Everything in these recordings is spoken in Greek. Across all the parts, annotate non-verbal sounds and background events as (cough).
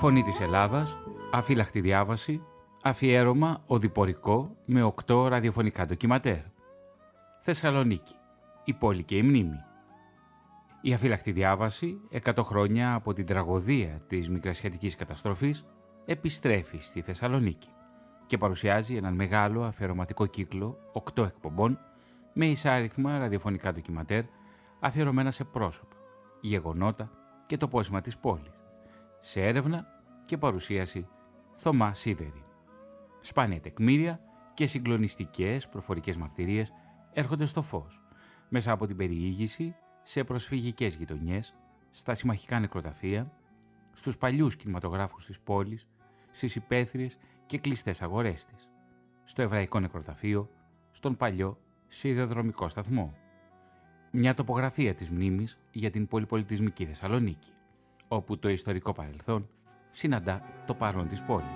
Φωνή της Ελλάδας, αφύλακτη διάβαση, αφιέρωμα οδηπορικό με οκτώ ραδιοφωνικά ντοκιματέρ. Θεσσαλονίκη, η πόλη και η μνήμη. Η αφύλακτη διάβαση, 100 χρόνια από την τραγωδία της μικρασιατικής καταστροφής, επιστρέφει στη Θεσσαλονίκη και παρουσιάζει έναν μεγάλο αφιερωματικό κύκλο 8 εκπομπών με εισάριθμα ραδιοφωνικά ντοκιματέρ αφιερωμένα σε πρόσωπα, γεγονότα και το πόσημα της πόλης, σε έρευνα και παρουσίαση Θωμά Σίδερη. Σπάνια τεκμήρια και συγκλονιστικές προφορικές μαρτυρίες έρχονται στο φως, μέσα από την περιήγηση σε προσφυγικές γειτονιές, στα συμμαχικά νεκροταφεία, στους παλιούς κινηματογράφους της πόλης, στις υπαίθριες και κλειστές αγορές της, στο εβραϊκό νεκροταφείο, στον παλιό σιδεδρομικό σταθμό. Μια τοπογραφία της μνήμης για την πολυπολιτισμική Θεσσαλονίκη, όπου το ιστορικό παρελθόν συναντά το παρόν της πόλης.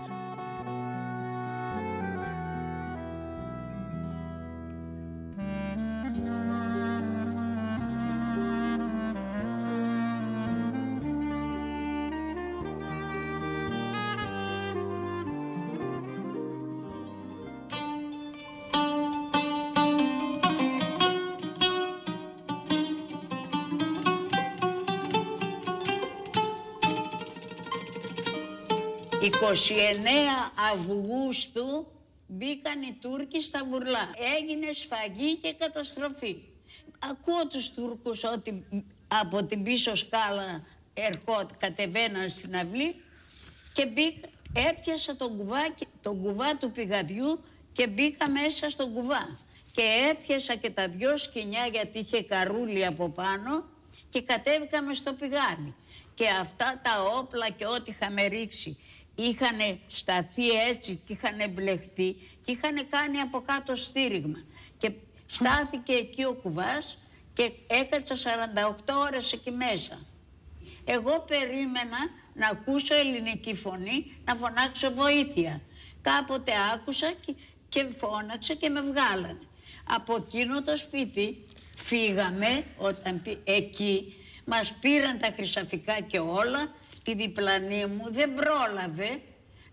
Αυγούστου μπήκαν οι Τούρκοι στα Βουρλά. Έγινε σφαγή και καταστροφή. Ακούω τους Τούρκους ότι από την πίσω σκάλα ερχόταν, κατεβαίναν στην αυλή και μπήκα, έπιασα τον κουβά, τον κουβά του πηγαδιού και μπήκα μέσα στον κουβά. Και έπιασα και τα δυο σκηνιά γιατί είχε καρούλι από πάνω και κατέβηκαμε στο πηγάδι. Και αυτά τα όπλα και ό,τι είχαμε ρίξει είχαν σταθεί έτσι και είχαν μπλεχτεί και είχαν κάνει από κάτω στήριγμα. Και στάθηκε εκεί ο κουβάς και έκατσα 48 ώρες εκεί μέσα. Εγώ περίμενα να ακούσω ελληνική φωνή, να φωνάξω βοήθεια. Κάποτε άκουσα και, και φώναξα και με βγάλανε. Από εκείνο το σπίτι φύγαμε όταν εκεί μας πήραν τα χρυσαφικά και όλα τη διπλανή μου δεν πρόλαβε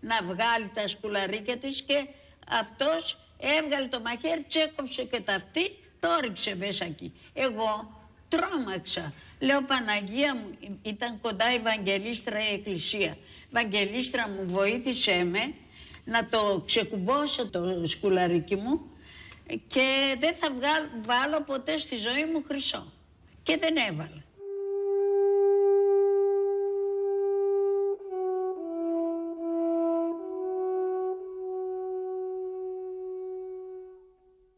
να βγάλει τα σκουλαρίκια της και αυτός έβγαλε το μαχαίρι, τσέκοψε και τα αυτή, το ρίξε μέσα εκεί. Εγώ τρόμαξα. Λέω Παναγία μου, ήταν κοντά η Βαγγελίστρα η εκκλησία. Βαγγελίστρα μου βοήθησέ με να το ξεκουμπώσω το σκουλαρίκι μου και δεν θα βάλω ποτέ στη ζωή μου χρυσό. Και δεν έβαλα.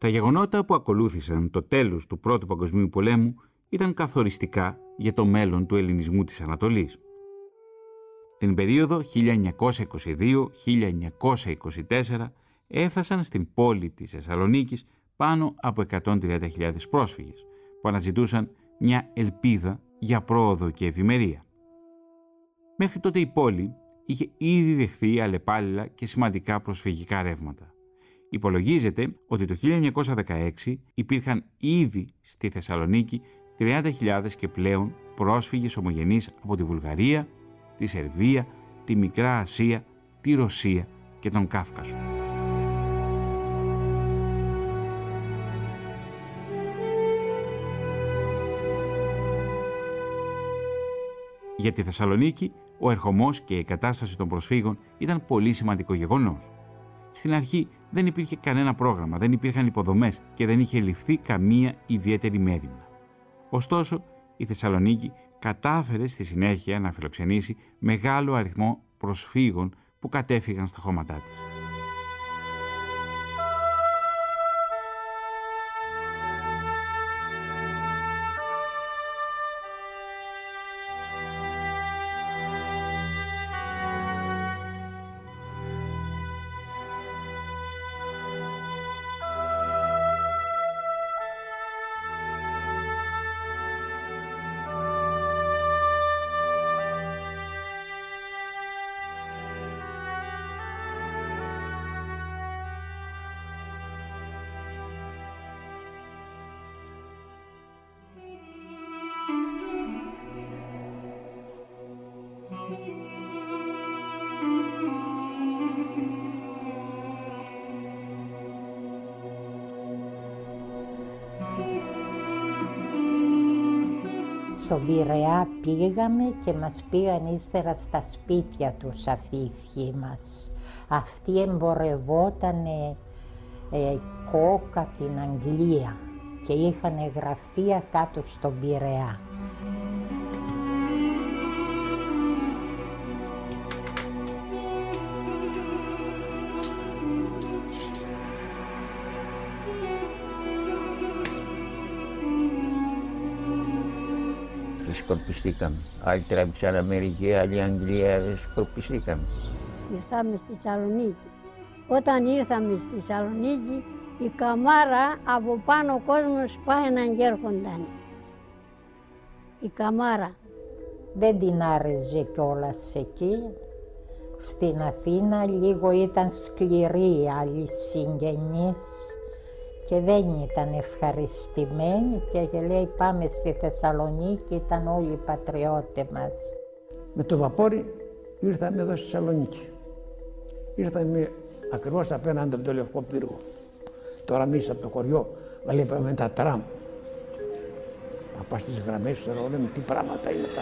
Τα γεγονότα που ακολούθησαν το τέλος του Πρώτου Παγκοσμίου Πολέμου ήταν καθοριστικά για το μέλλον του ελληνισμού της Ανατολής. Την περίοδο 1922-1924 έφτασαν στην πόλη της Θεσσαλονίκης πάνω από 130.000 πρόσφυγες που αναζητούσαν μια ελπίδα για πρόοδο και ευημερία. Μέχρι τότε η πόλη είχε ήδη δεχθεί αλλεπάλληλα και σημαντικά προσφυγικά ρεύματα. Υπολογίζεται ότι το 1916 υπήρχαν ήδη στη Θεσσαλονίκη 30.000 και πλέον πρόσφυγες ομογενείς από τη Βουλγαρία, τη Σερβία, τη Μικρά Ασία, τη Ρωσία και τον Κάφκασο. Για τη Θεσσαλονίκη, ο ερχομός και η κατάσταση των προσφύγων ήταν πολύ σημαντικό γεγονός. Στην αρχή δεν υπήρχε κανένα πρόγραμμα, δεν υπήρχαν υποδομές και δεν είχε ληφθεί καμία ιδιαίτερη μέρημνα. Ωστόσο, η Θεσσαλονίκη κατάφερε στη συνέχεια να φιλοξενήσει μεγάλο αριθμό προσφύγων που κατέφυγαν στα χώματά της. Στον Πειραιά πήγαμε και μας πήγαν ύστερα στα σπίτια τους αυτοί οι θείοι μας. Αυτοί εμπορευόταν ε, κόκα από την Αγγλία και είχαν γραφεία κάτω στον Πειραιά. Σκορπιστήκαμε. Άλλοι τράβηξαν Αμερική, άλλοι Αγγλία, σκορπιστήκαμε. Ήρθαμε στη Θεσσαλονίκη. Όταν ήρθαμε στη Θεσσαλονίκη, η καμάρα από πάνω ο κόσμος πάει να έρχονταν. Η καμάρα. Δεν την άρεσε κιόλας εκεί. Στην Αθήνα λίγο ήταν σκληρή οι άλλοι συγγενείς και δεν ήταν ευχαριστημένοι και λέει πάμε στη Θεσσαλονίκη, ήταν όλοι οι πατριώτες μας. Με το βαπόρι ήρθαμε εδώ στη Θεσσαλονίκη. Ήρθαμε ακριβώς απέναντι από το Λευκό Πύργο. Τώρα εμείς από το χωριό βλέπαμε τα τραμ. Να πας στις γραμμές, ξέρω, λέμε τι πράγματα είναι αυτά.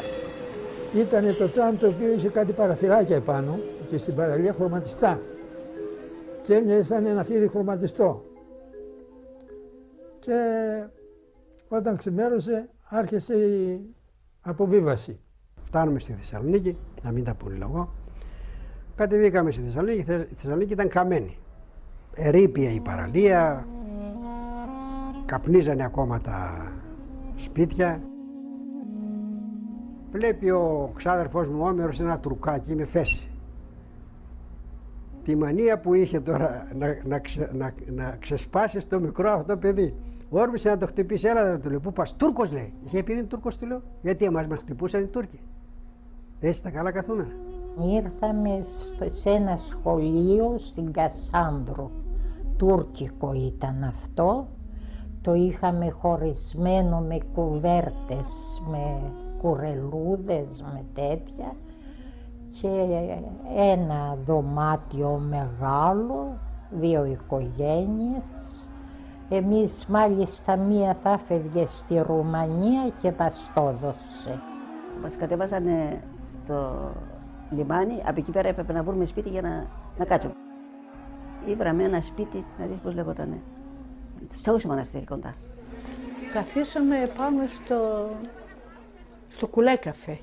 Ήταν το τραμ το οποίο είχε κάτι παραθυράκια επάνω και στην παραλία χρωματιστά. Και έμοιαζε σαν ένα φίδι χρωματιστό. Και όταν ξημέρωσε άρχισε η αποβίβαση. Φτάνουμε στη Θεσσαλονίκη, να μην τα πολυλογώ. Κατεβήκαμε στη Θεσσαλονίκη, η Θεσσαλονίκη ήταν καμένη. Ερήπια η παραλία, καπνίζανε ακόμα τα σπίτια. Βλέπει ο ξάδερφός μου Όμηρος ένα τουρκάκι με θέση. Τη μανία που είχε τώρα να, να, να, να ξεσπάσει στο μικρό αυτό παιδί. Όρμησε να το χτυπήσει, έλα δεν του λέει. Πού πας, Τούρκος λέει. Είχε επειδή είναι Τούρκος του λέω. Γιατί εμάς μας χτυπούσαν οι Τούρκοι. Έτσι τα καλά καθούμενα. Ήρθαμε στο, σε ένα σχολείο στην Κασάνδρου. Τούρκικο ήταν αυτό. Το είχαμε χωρισμένο με κουβέρτες, με κουρελούδες, με τέτοια και ένα δωμάτιο μεγάλο, δύο οικογένειες εμείς μάλιστα μία θα έφευγε στη Ρουμανία και μας το έδωσε. Μας κατέβαζαν στο λιμάνι, από εκεί πέρα έπρεπε να βρούμε σπίτι για να, να κάτσουμε. Ήβραμε ένα σπίτι, να δεις πώς λέγονταν, στο Τσαούσι Μοναστήρι κοντά. Καθίσαμε πάνω στο, στο κουλέκαφε.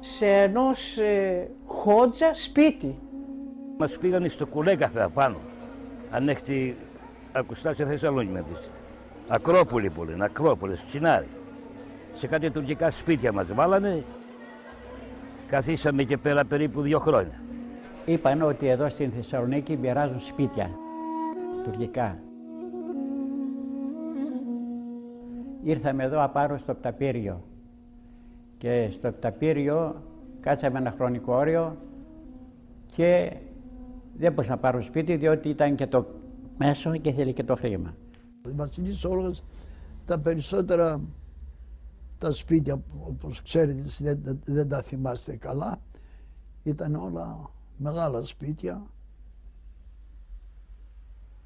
Σε ενός ε, χότζα σπίτι. Μας πήγανε στο κουλέκαφε απάνω αν έχετε ακουστά σε Θεσσαλονίκη να δεις. Ακρόπολη που λένε, Ακρόπολης, Τσινάρι. Σε κάτι τουρκικά σπίτια μας βάλανε. Καθίσαμε και πέρα περίπου δύο χρόνια. Είπαν ότι εδώ στην Θεσσαλονίκη μοιράζουν σπίτια τουρκικά. Ήρθαμε εδώ απάρω στο Πταπύριο και στο Πταπύριο κάτσαμε ένα χρονικό όριο και δεν μπορούσα να πάρω σπίτι διότι ήταν και το μέσο και θέλει και το χρήμα. Η Βασιλής Όλγας τα περισσότερα τα σπίτια όπως ξέρετε δεν, δεν τα θυμάστε καλά ήταν όλα μεγάλα σπίτια.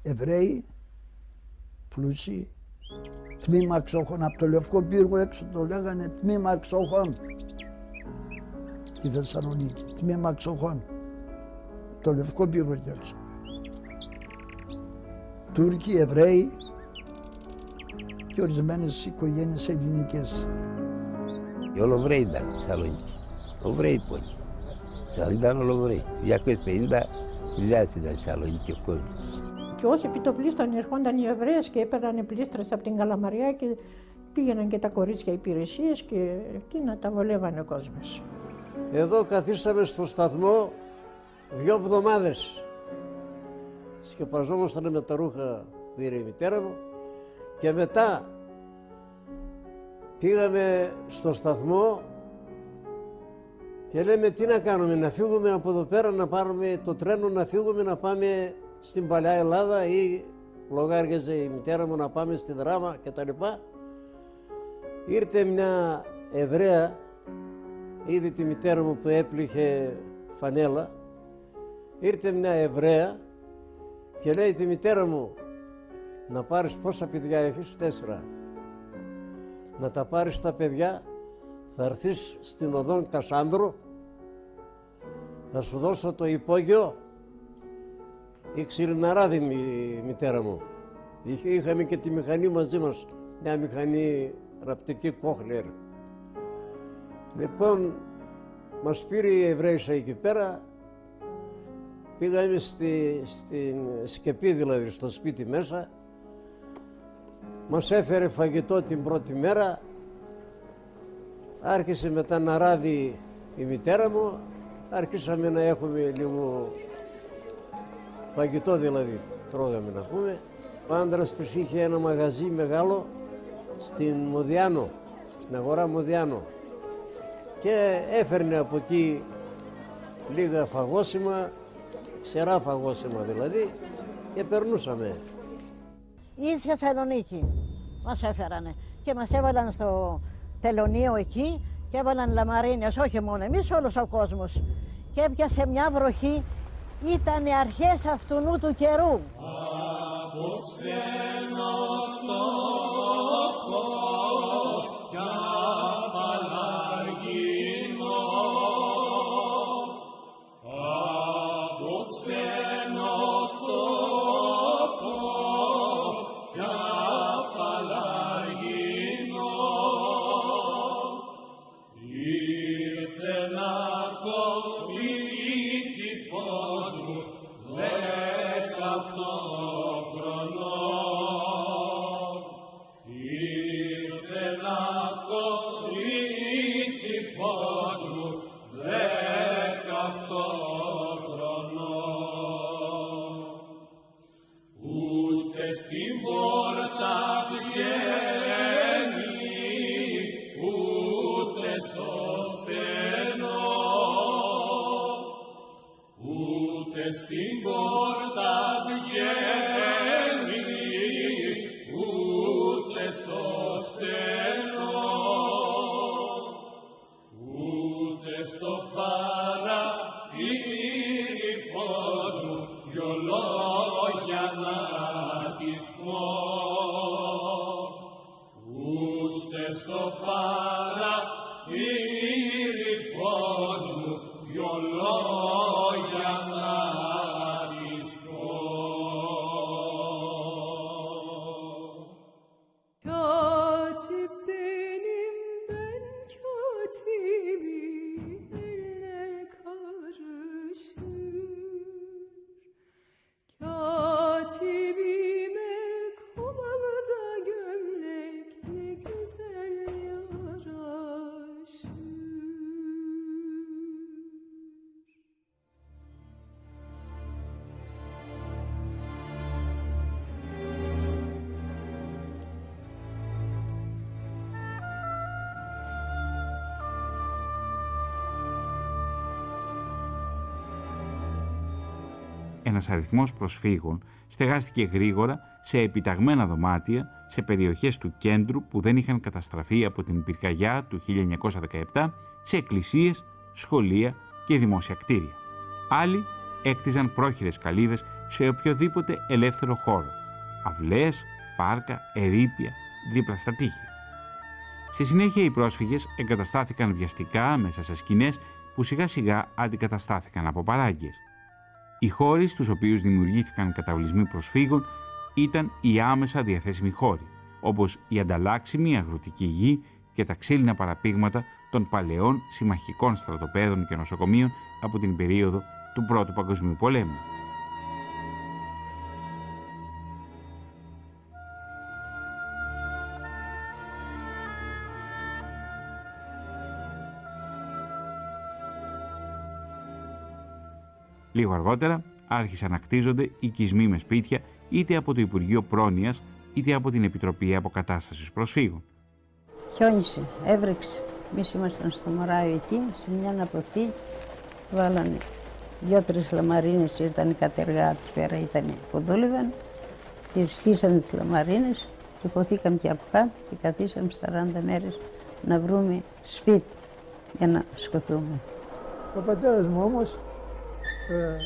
Εβραίοι πλούσιοι τμήμα εξόχων από το Λευκό Πύργο έξω το λέγανε τμήμα εξόχων. Τη Θεσσαλονίκη τμήμα εξόχων το λευκό πύργο κι έξω. Τούρκοι, Εβραίοι και ορισμένες οικογένειες ελληνικές. Οι Ολοβραίοι ήταν στη Θεσσαλονίκη. Ολοβραίοι πόλη. Σαν ήταν Ολοβραίοι. 250 χιλιάδες ήταν στη Θεσσαλονίκη ο κόσμος. Και όσοι επιτοπλίστων ερχόνταν οι Εβραίες και έπαιρναν πλήστρες από την Καλαμαριά και πήγαιναν και τα κορίτσια υπηρεσίες και εκεί να τα βολεύανε ο κόσμος. Εδώ καθίσαμε στο σταθμό δύο εβδομάδες σκεπαζόμασταν με τα ρούχα που πήρε η μητέρα μου και μετά πήγαμε στο σταθμό και λέμε τι να κάνουμε, να φύγουμε από εδώ πέρα, να πάρουμε το τρένο, να φύγουμε, να πάμε στην Παλιά Ελλάδα ή λογάριαζε η μητέρα μου να πάμε στη Δράμα κτλ. Ήρθε μια Εβραία, είδε τη μητέρα μου που έπληχε φανέλα ήρθε μια Εβραία και λέει τη μητέρα μου να πάρεις πόσα παιδιά έχεις, τέσσερα. να τα πάρεις τα παιδιά, θα έρθεις στην οδόν Κασάνδρου, θα σου δώσω το υπόγειο, η ξυριναράδη η μητέρα μου. Είχε, είχαμε και τη μηχανή μαζί μας, μια μηχανή ραπτική Κόχλερ. Λοιπόν, μας πήρε η Εβραίησα εκεί πέρα, πήγαμε στη, στην σκεπή δηλαδή, στο σπίτι μέσα, μας έφερε φαγητό την πρώτη μέρα, άρχισε μετά να ράβει η μητέρα μου, άρχισαμε να έχουμε λίγο φαγητό δηλαδή, τρώγαμε να πούμε. Ο άντρας τους είχε ένα μαγαζί μεγάλο στην Μοδιάνο, στην αγορά Μοδιάνο. Και έφερνε από εκεί λίγα φαγόσιμα, ξερά φαγόσιμα δηλαδή και περνούσαμε. Ή Θεσσαλονίκη μας έφερανε και μας έβαλαν στο τελωνίο εκεί και έβαλαν λαμαρίνες, όχι μόνο εμείς, όλος ο κόσμος. Και έπιασε μια βροχή, ήταν οι αρχές αυτού του καιρού. Ένας αριθμός προσφύγων στεγάστηκε γρήγορα σε επιταγμένα δωμάτια σε περιοχές του κέντρου που δεν είχαν καταστραφεί από την πυρκαγιά του 1917 σε εκκλησίες, σχολεία και δημόσια κτίρια. Άλλοι έκτιζαν πρόχειρες καλύβες σε οποιοδήποτε ελεύθερο χώρο, αυλές, πάρκα, ερήπια, δίπλα στα τείχη. Στη συνέχεια οι πρόσφυγες εγκαταστάθηκαν βιαστικά μέσα σε σκηνές που σιγά σιγά αντικαταστάθηκαν από παράγκες. Οι χώροι στους οποίους δημιουργήθηκαν καταβλισμοί προσφύγων ήταν οι άμεσα διαθέσιμοι χώροι, όπως η ανταλλάξιμη αγροτική γη και τα ξύλινα παραπήγματα των παλαιών συμμαχικών στρατοπέδων και νοσοκομείων από την περίοδο του Πρώτου Παγκοσμίου Πολέμου. Λίγο αργότερα άρχισαν να κτίζονται οικισμοί με σπίτια είτε από το Υπουργείο Πρόνοιας είτε από την Επιτροπή Αποκατάστασης Προσφύγων. Χιόνισε, έβρεξε. Εμείς ήμασταν στο Μωράιο εκεί, σε μια αποθήκη. Βάλανε δύο-τρει λαμαρίνες, ήρθαν οι κατεργάτες πέρα, ήταν που δούλευαν. Και στήσανε τις λαμαρίνες και ποθήκαμε και από κάτω και καθίσαμε 40 μέρες να βρούμε σπίτι για να σκοτούμε. Ο πατέρας μου όμως ε,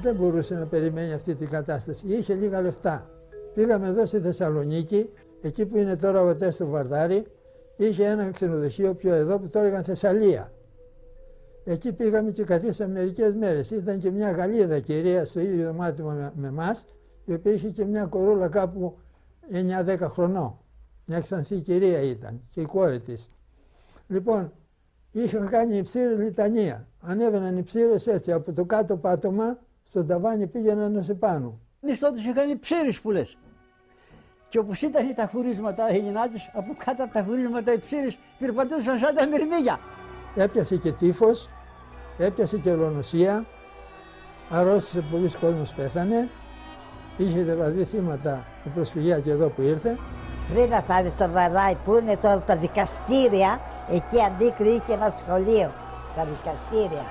δεν μπορούσε να περιμένει αυτή την κατάσταση. Είχε λίγα λεφτά. Πήγαμε εδώ στη Θεσσαλονίκη εκεί που είναι τώρα ο Τέστο Βαρδάρη, είχε ένα ξενοδοχείο πιο εδώ που το έλεγαν Θεσσαλία. Εκεί πήγαμε και καθίσαμε μερικές μέρες. Ήταν και μια Γαλλίδα κυρία στο ίδιο δωμάτιο με, με εμά, η οποία είχε και μια κορούλα κάπου 9-10 χρονών. Μια ξανθή κυρία ήταν και η κόρη της. Λοιπόν, είχαν κάνει υψήρη λιτανία. Ανέβαιναν οι ψήρες έτσι από το κάτω πάτωμα στο ταβάνι πήγαιναν ω επάνω. Εμεί τότε είχαν ψήρες που λες. Και όπως ήταν τα χωρίσματα οι γυνάτε, από κάτω από τα χωρίσματα οι ψήρες περπατούσαν σαν τα μυρμήγια. Έπιασε και τύφος, έπιασε και ολονοσία, αρρώστησε πολλοί κόσμος πέθανε, είχε δηλαδή θύματα η προσφυγιά και εδώ που ήρθε. Πριν να πάμε στο Βαράι που είναι τώρα τα δικαστήρια, εκεί αντίκρι είχε ένα σχολείο, τα δικαστήρια.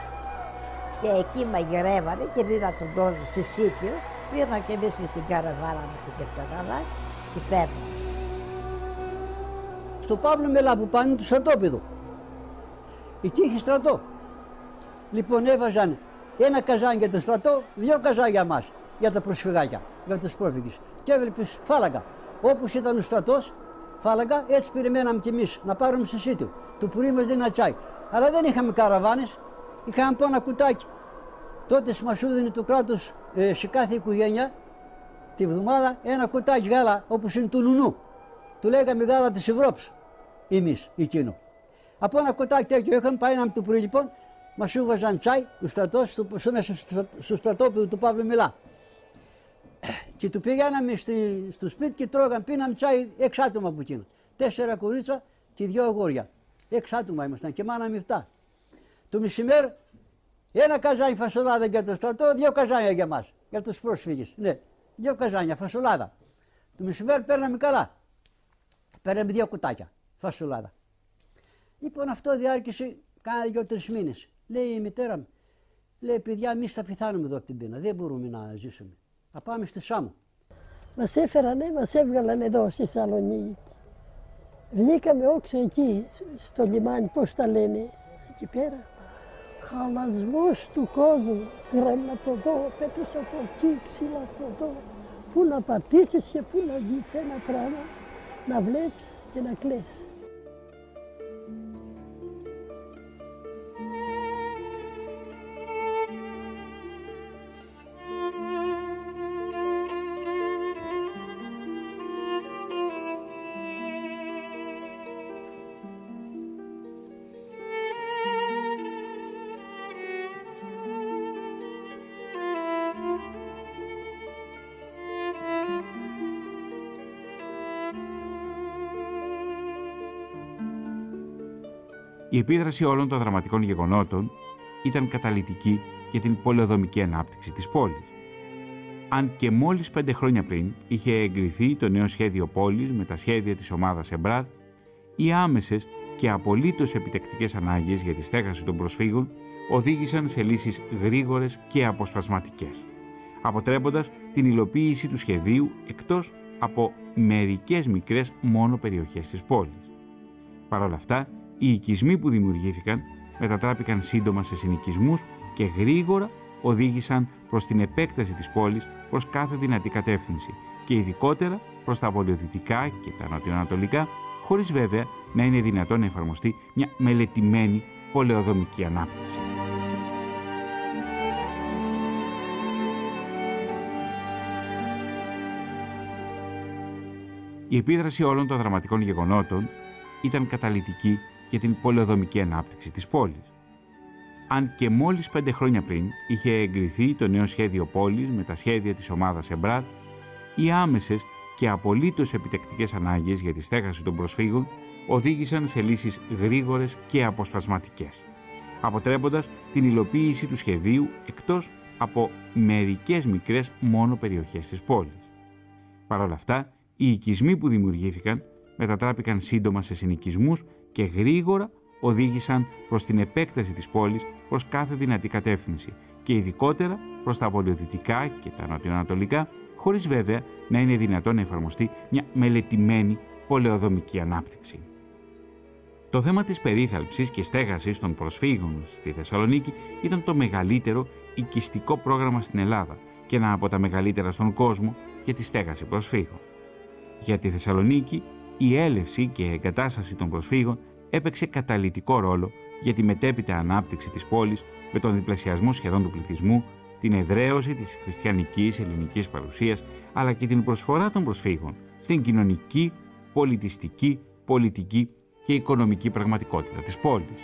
Και εκεί μαγειρεύανε και πήγα τον κόσμο στη Σίτιο, πήγαμε και εμείς με την καραβάνα με την Κετσανάλα και παίρνουμε. Στο Παύλο Μελά που πάνε του στρατόπεδου. Εκεί είχε στρατό. Λοιπόν έβαζαν ένα καζάνι για τον στρατό, δύο καζάνια για μας, για τα προσφυγάκια, για τους πρόσφυγες. Και έβλεπες φάλαγγα. Όπως ήταν ο στρατός, φάλαγγα, έτσι περιμέναμε κι εμείς να πάρουμε στο σίτιο. Το πουρί μας δεν τσάι. Αλλά δεν είχαμε καραβάνες, είχαμε πάνω ένα κουτάκι. Τότε μας έδινε το κράτος ε, σε κάθε οικογένεια τη βδομάδα ένα κουτάκι γάλα όπως είναι του Νουνού. Του λέγαμε γάλα της Ευρώπης, εμείς, εκείνο. Από ένα κουτάκι τέτοιο είχαμε πάει να το πρωί λοιπόν, μας έβαζαν τσάι ο στρατός στο, μέσα στο στρατόπεδο του Παύλου Μιλά. (clears throat) Και του πηγαίναμε στη, στο σπίτι και τρώγαμε, πίναμε τσάι έξι άτομα από εκείνο. Τέσσερα κορίτσα και δύο αγόρια. Έξι άτομα ήμασταν και μάνα φτά. Το μεσημέρι ένα καζάνι φασολάδα για το στρατό, δύο καζάνια για μας, για τους πρόσφυγες. Ναι, δύο καζάνια φασολάδα. Το μεσημέρι παίρναμε καλά. Παίρναμε δύο κουτάκια φασολάδα. Λοιπόν, αυτό διάρκησε κάνα δύο-τρει μήνες. Λέει η μητέρα μου, λέει παιδιά, εμείς θα πεθάνουμε εδώ από την πείνα. Δεν μπορούμε να ζήσουμε. Θα πάμε στη Σάμο. Μας έφερανε, μας έβγαλαν εδώ στη Σαλονίκη. Βγήκαμε όξω εκεί, στο λιμάνι, πώς τα λένε, εκεί πέρα. Χαλασμός του κόσμου. Πήραμε από εδώ, πέτρε από εκεί, ξύλα από εδώ. Πού να πατήσεις και πού να βγεις ένα πράγμα, να βλέπεις και να κλαίσει. Η επίδραση όλων των δραματικών γεγονότων ήταν καταλητική για την πολεοδομική ανάπτυξη της πόλης. Αν και μόλις πέντε χρόνια πριν είχε εγκριθεί το νέο σχέδιο πόλης με τα σχέδια της ομάδας Εμπράρ, οι άμεσες και απολύτως επιτεκτικές ανάγκες για τη στέγαση των προσφύγων οδήγησαν σε λύσεις γρήγορες και αποσπασματικές, αποτρέποντας την υλοποίηση του σχεδίου εκτός από μερικές μικρές μόνο περιοχές της πόλης. Παρ' όλα αυτά, οι οικισμοί που δημιουργήθηκαν μετατράπηκαν σύντομα σε συνοικισμούς και γρήγορα οδήγησαν προς την επέκταση της πόλης προς κάθε δυνατή κατεύθυνση και ειδικότερα προς τα βολιοδυτικά και τα νοτιοανατολικά, χωρίς βέβαια να είναι δυνατόν να εφαρμοστεί μια μελετημένη πολεοδομική ανάπτυξη. Η επίδραση όλων των δραματικών γεγονότων ήταν καταλητική για την πολεοδομική ανάπτυξη της πόλης. Αν και μόλις πέντε χρόνια πριν είχε εγκριθεί το νέο σχέδιο πόλης με τα σχέδια της ομάδας Εμπράρ, οι άμεσες και απολύτως επιτεκτικές ανάγκες για τη στέγαση των προσφύγων οδήγησαν σε λύσεις γρήγορες και αποσπασματικές, αποτρέποντας την υλοποίηση του σχεδίου εκτός από μερικές μικρές μόνο περιοχές της πόλης. Παρ' όλα αυτά, οι οικισμοί που δημιουργήθηκαν μετατράπηκαν σύντομα σε συνοικισμούς και γρήγορα οδήγησαν προς την επέκταση της πόλης προς κάθε δυνατή κατεύθυνση και ειδικότερα προς τα βολιοδυτικά και τα νοτιοανατολικά, χωρίς βέβαια να είναι δυνατόν να εφαρμοστεί μια μελετημένη πολεοδομική ανάπτυξη. Το θέμα της περίθαλψης και στέγασης των προσφύγων στη Θεσσαλονίκη ήταν το μεγαλύτερο οικιστικό πρόγραμμα στην Ελλάδα και ένα από τα μεγαλύτερα στον κόσμο για τη στέγαση προσφύγων. Για τη Θεσσαλονίκη, η έλευση και εγκατάσταση των προσφύγων έπαιξε καταλητικό ρόλο για τη μετέπειτα ανάπτυξη της πόλης με τον διπλασιασμό σχεδόν του πληθυσμού, την εδραίωση της χριστιανικής ελληνικής παρουσίας, αλλά και την προσφορά των προσφύγων στην κοινωνική, πολιτιστική, πολιτική και οικονομική πραγματικότητα της πόλης.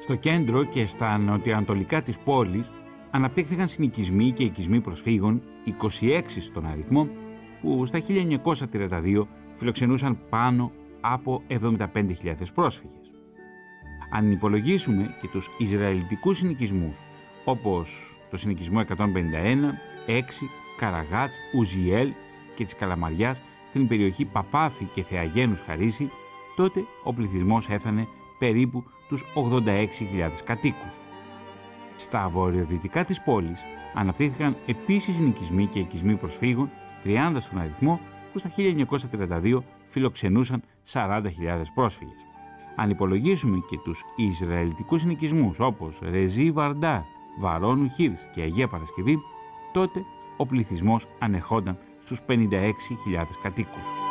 Στο κέντρο και στα νοτιοανατολικά της πόλης αναπτύχθηκαν συνοικισμοί και οικισμοί προσφύγων 26 στον αριθμό που στα 1932 φιλοξενούσαν πάνω από 75.000 πρόσφυγες. Αν υπολογίσουμε και τους Ισραηλιτικούς συνοικισμούς όπως το συνοικισμό 151, 6, Καραγάτς, Ουζιέλ και της Καλαμαριάς στην περιοχή Παπάφη και Θεαγένους Χαρίση, τότε ο πληθυσμός έφτανε περίπου τους 86.000 κατοίκους. Στα βορειοδυτικά της πόλης αναπτύχθηκαν επίσης συνοικισμοί και οικισμοί προσφύγων 30 στον αριθμό που στα 1932 φιλοξενούσαν 40.000 πρόσφυγες. Αν υπολογίσουμε και τους Ισραηλιτικούς συνοικισμούς όπως Ρεζί Βαρντά, Βαρόνου Χίρς και Αγία Παρασκευή, τότε ο πληθυσμός ανεχόταν στους 56.000 κατοίκους.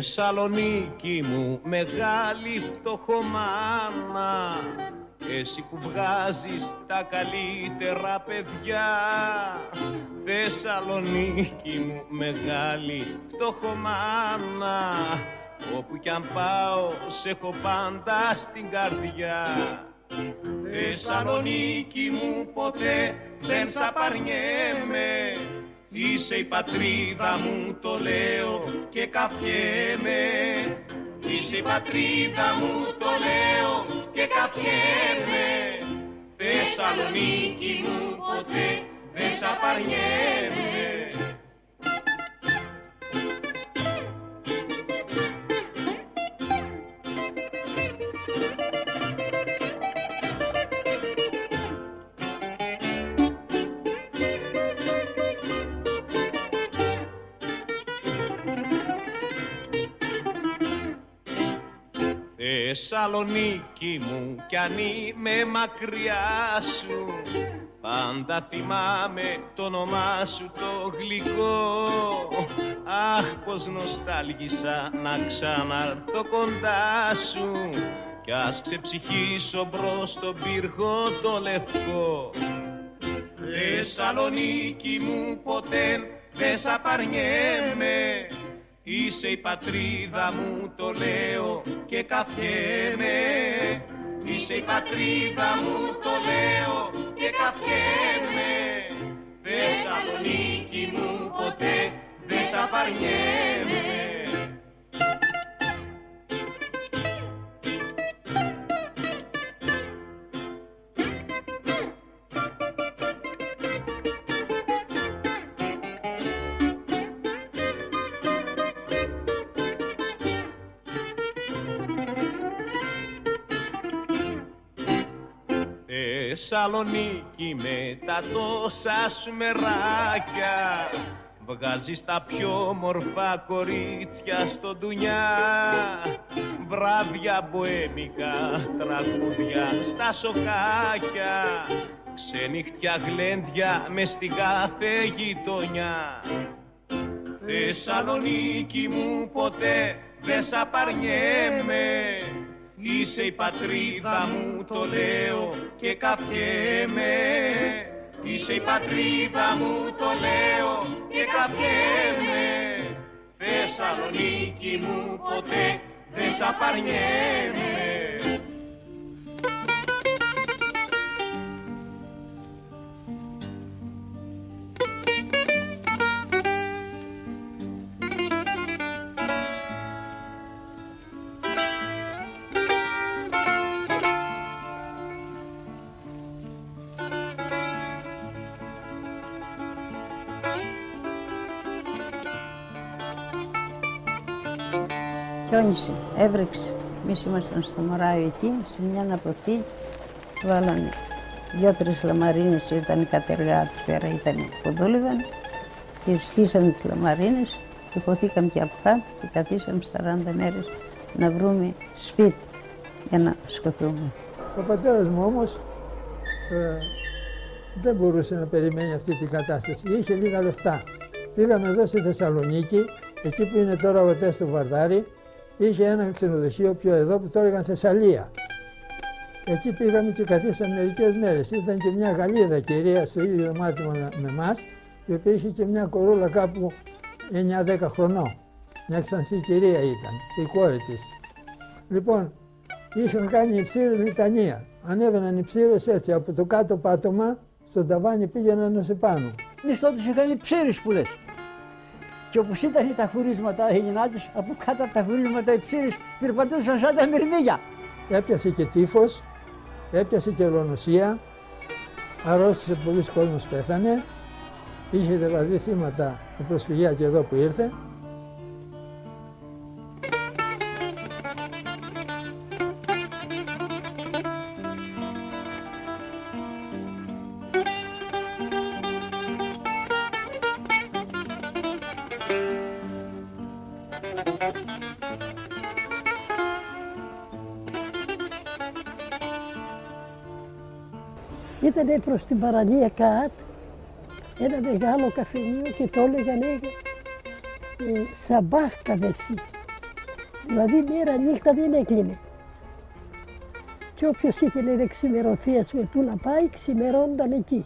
Θεσσαλονίκη μου μεγάλη φτωχομάνα εσύ που βγάζεις τα καλύτερα παιδιά. Θεσσαλονίκη μου μεγάλη φτωχομάνα Όπου κι αν πάω σε έχω πάντα στην καρδιά. Θεσσαλονίκη μου ποτέ δεν σ' απαρνιέμαι Είσαι η πατρίδα μου το λέω και καφιέμαι Είσαι η πατρίδα μου το λέω και καφιέμαι Θεσσαλονίκη μου ποτέ δεν σ' απαρνιέμαι Θεσσαλονίκη μου κι αν είμαι μακριά σου Πάντα θυμάμαι το όνομά σου το γλυκό. Αχ πως νοστάλγησα να ξαναρθώ κοντά σου Κι ας ξεψυχήσω μπρος στον πύργο το λευκό. Θεσσαλονίκη μου ποτέ δεν σ' απαρνιέμαι Είσαι η πατρίδα μου το λέω και καφιέμαι Είσαι η πατρίδα μου το λέω και καφιέμαι Θεσσαλονίκη μου ποτέ δεν σ' απαρνιέμαι Θεσσαλονίκη με τα τόσα σου μεράκια Βγάζεις τα πιο μορφά κορίτσια στο ντουνιά Βράδια μποέμικα, τραγούδια στα σοκάκια. Ξενύχτια γλέντια μες στη κάθε γειτονιά. Θεσσαλονίκη μου ποτέ δεν σ' απαρνιέμαι Είσαι η πατρίδα μου το λέω και καφιέμαι Είσαι η πατρίδα μου το λέω και καφιέμαι Θεσσαλονίκη μου ποτέ δεν σ' απαρνιέμαι Χιόνισε, έβρεξε. Εμείς ήμασταν στο Μωράιο εκεί, σε μια αποθήκη. Βάλανε δύο-τρει λαμαρίνες, ήταν οι κατεργάτες πέρα, ήταν που δούλευαν. Και στήσαμε τις λαμαρίνες και χωθήκαμε και από κάτω και καθίσαμε 40 μέρες να βρούμε σπίτι για να σκοτούμε. Ο πατέρας μου όμως ε, δεν μπορούσε να περιμένει αυτή την κατάσταση. Είχε λίγα λεφτά. Πήγαμε εδώ στη Θεσσαλονίκη, εκεί που είναι τώρα ο Τέστο Βαρδάρη, είχε ένα ξενοδοχείο πιο εδώ που το έλεγαν Θεσσαλία. Εκεί πήγαμε και καθίσαμε μερικές μέρες. Ήταν και μια Γαλλίδα κυρία στο ίδιο δωμάτιο με εμά, η οποία είχε και μια κορούλα κάπου 9-10 χρονών. Μια ξανθή κυρία ήταν και η κόρη της. Λοιπόν, είχαν κάνει ψήρη λιτανία. Ανέβαιναν οι ψήρες έτσι από το κάτω πάτωμα στο ταβάνι πήγαιναν ως επάνω. Εμείς τότε είχαμε ψήρες που λες. Και όπως ήταν τα φουρίσματα οι γυνάτες, από κάτω από τα φουρίσματα οι ψήρες περπατούσαν σαν τα μυρμήγια. Έπιασε και τύφος, έπιασε και ολονοσία, αρρώστησε πολλοί κόσμος πέθανε, είχε δηλαδή θύματα η προσφυγιά και εδώ που ήρθε. Ήταν προς την παραλία ΚΑΤ ένα μεγάλο καφενείο και το έλεγαν ε, Σαμπάχ Καβεσί. Δηλαδή μέρα νύχτα δεν έκλεινε. Και όποιος ήθελε να ξημερωθεί ας με πού να πάει, ξημερώνταν εκεί.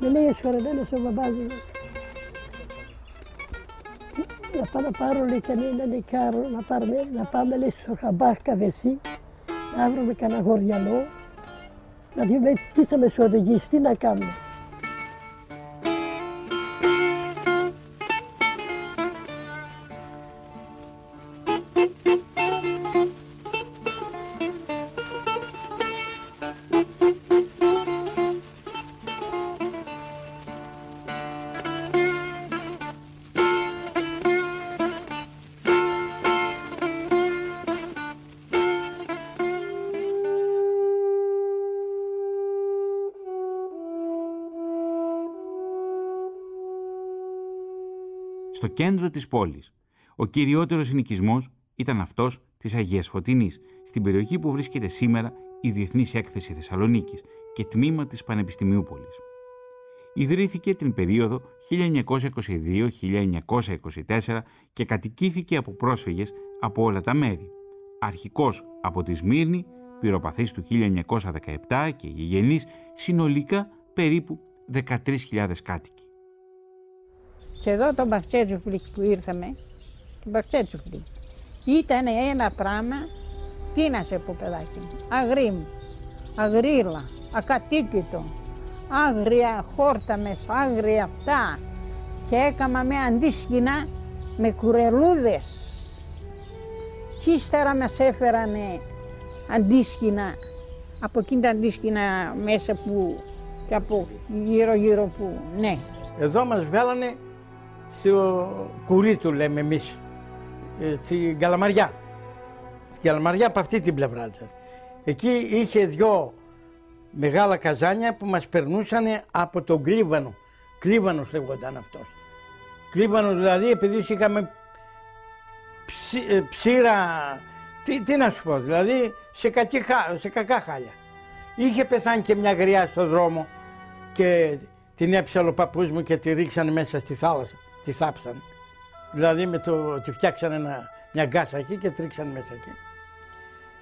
Με λέει εσωρεμένος ο μπαμπάς μας. Να πάω να πάρω λέει κανένα νεκάρο, να, πάρουμε, να πάμε λέει στο Χαμπάχ Καβεσί, να βρούμε κανένα γοριανό, να δούμε τι θα με οδηγήσει, τι να κάνουμε. Στο κέντρο της πόλης. Ο κυριότερος συνοικισμός ήταν αυτός της Αγίας Φωτεινής, στην περιοχή που βρίσκεται σήμερα η Διεθνής Έκθεση Θεσσαλονίκης και τμήμα της Πανεπιστημίου Πόλης. Ιδρύθηκε την περίοδο 1922-1924 και κατοικήθηκε από πρόσφυγες από όλα τα μέρη. Αρχικός από τη Σμύρνη, πυροπαθής του 1917 και γηγενής συνολικά περίπου 13.000 κάτοικοι. Και εδώ το Μπαχτσέτσουφλικ που ήρθαμε, το Μπαχτσέτσουφλικ, ήταν ένα πράγμα, τι να σε πω παιδάκι μου, αγρίμ, αγρίλα, ακατοίκητο, άγρια χόρτα μέσα, άγρια αυτά και έκαμα με αντίσκηνα με κουρελούδες. Και ύστερα μας έφερανε αντίσκηνα, από εκείνη τα αντίσκηνα μέσα που και από γύρω γύρω που, ναι. Εδώ μας βγάλανε στο κουρί του λέμε εμείς, ε, στην Καλαμαριά. Στην Καλαμαριά από αυτή την πλευρά Εκεί είχε δυο μεγάλα καζάνια που μας περνούσαν από τον Κλίβανο. Κλίβανος λέγονταν αυτός. Κλίβανος δηλαδή επειδή είχαμε ψ, ε, ψήρα, τι, τι, να σου πω, δηλαδή σε, κακή, σε κακά χάλια. Είχε πεθάνει και μια γριά στο δρόμο και την έψαλε ο παππούς μου και τη ρίξανε μέσα στη θάλασσα τη θάψαν. Δηλαδή με το, τη φτιάξανε ένα, μια γκάσα εκεί και τρίξαν μέσα εκεί.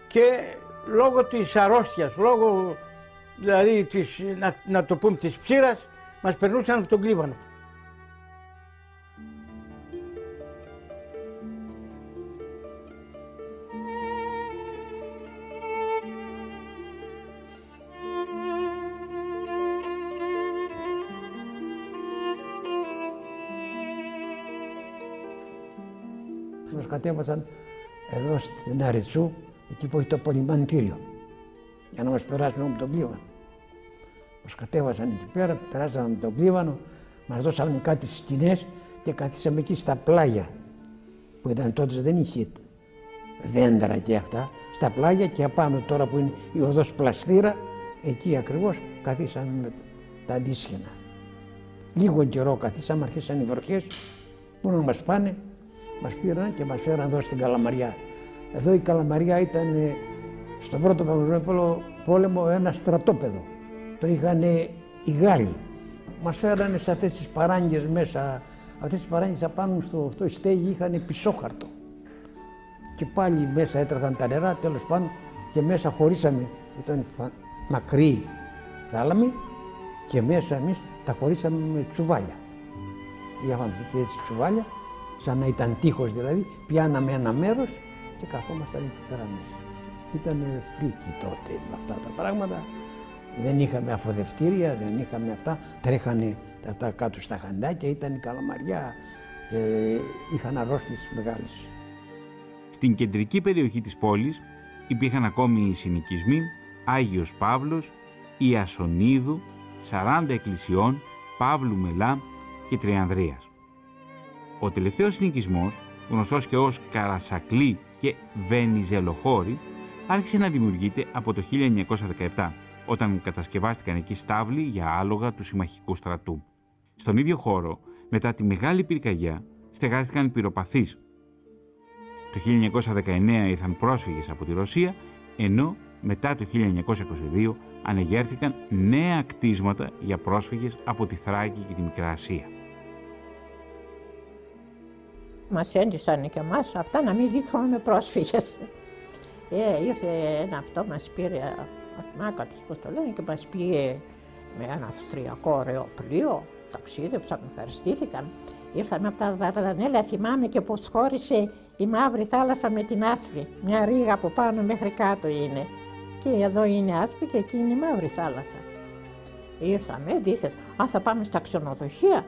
Και λόγω της αρρώστιας, λόγω δηλαδή της, να, να το πούμε της ψήρας, μας περνούσαν από τον κλίβανο. Κατέβασαν εδώ στην Αριτσού, εκεί που έχει το πολυμαντήριο, για να μας περάσουν από τον κλίβανο. Μας κατέβασαν εκεί πέρα, περάσαμε τον κλίβανο, μας δώσαν κάτι σκηνές και καθίσαμε εκεί στα πλάγια. που ήταν τότε δεν είχε δέντρα και αυτά, στα πλάγια και απάνω τώρα που είναι η οδός πλαστήρα, εκεί ακριβώς καθίσαμε με τα αντίσχυνα. Λίγο καιρό καθίσαμε, αρχίσαν οι βροχές, που να μας πάνε, μας πήραν και μας φέραν εδώ στην Καλαμαριά. Εδώ η Καλαμαριά ήταν ε, στον πρώτο παγκοσμίο πόλεμο ένα στρατόπεδο. Το είχαν οι Γάλλοι. Μας φέρανε σε αυτές τις παράγγες μέσα, αυτές τις παράγγες απάνω στο, στο στέγη είχαν πισόχαρτο. Και πάλι μέσα έτρεχαν τα νερά, τέλος πάντων, και μέσα χωρίσαμε, ήταν μακρύ θάλαμη και μέσα εμείς τα χωρίσαμε με τσουβάλια. Είχαμε έτσι τσουβάλια, σαν να ήταν τείχος δηλαδή, πιάναμε ένα μέρος και καθόμασταν εκεί πέρα μέσα. Ήταν φρίκι τότε με αυτά τα πράγματα. Δεν είχαμε αφοδευτήρια, δεν είχαμε αυτά. Τρέχανε αυτά κάτω στα χαντάκια, ήταν η καλαμαριά και είχαν αρρώστιες μεγάλες. Στην κεντρική περιοχή της πόλης υπήρχαν ακόμη οι συνοικισμοί Άγιος Παύλος, Ιασονίδου, 40 εκκλησιών, Παύλου Μελά και Τριανδρίας. Ο τελευταίος συνοικισμός, γνωστός και ως Καρασακλή και Βενιζελοχώρη, άρχισε να δημιουργείται από το 1917, όταν κατασκευάστηκαν εκεί στάβλοι για άλογα του συμμαχικού στρατού. Στον ίδιο χώρο, μετά τη Μεγάλη Πυρκαγιά, στεγάστηκαν πυροπαθείς. Το 1919 ήρθαν πρόσφυγες από τη Ρωσία, ενώ μετά το 1922 ανεγέρθηκαν νέα κτίσματα για πρόσφυγες από τη Θράκη και τη Μικρά Ασία. Μας έντυσαν και εμάς αυτά να μην δείχνουμε με πρόσφυγες. Ε, ήρθε ένα αυτό, μας πήρε άκατος, πώς το λένε, και μας πήγε με ένα αυστριακό ωραίο πλοίο. Ταξίδεψαν, ευχαριστήθηκαν. Ήρθαμε από τα Δαρδανέλα, θυμάμαι και πως χώρισε η μαύρη θάλασσα με την άσπρη. Μια ρίγα από πάνω μέχρι κάτω είναι. Και εδώ είναι άσπρη και εκεί είναι η μαύρη θάλασσα. Ήρθαμε, δίθετ, αν θα πάμε στα ξενοδοχεία,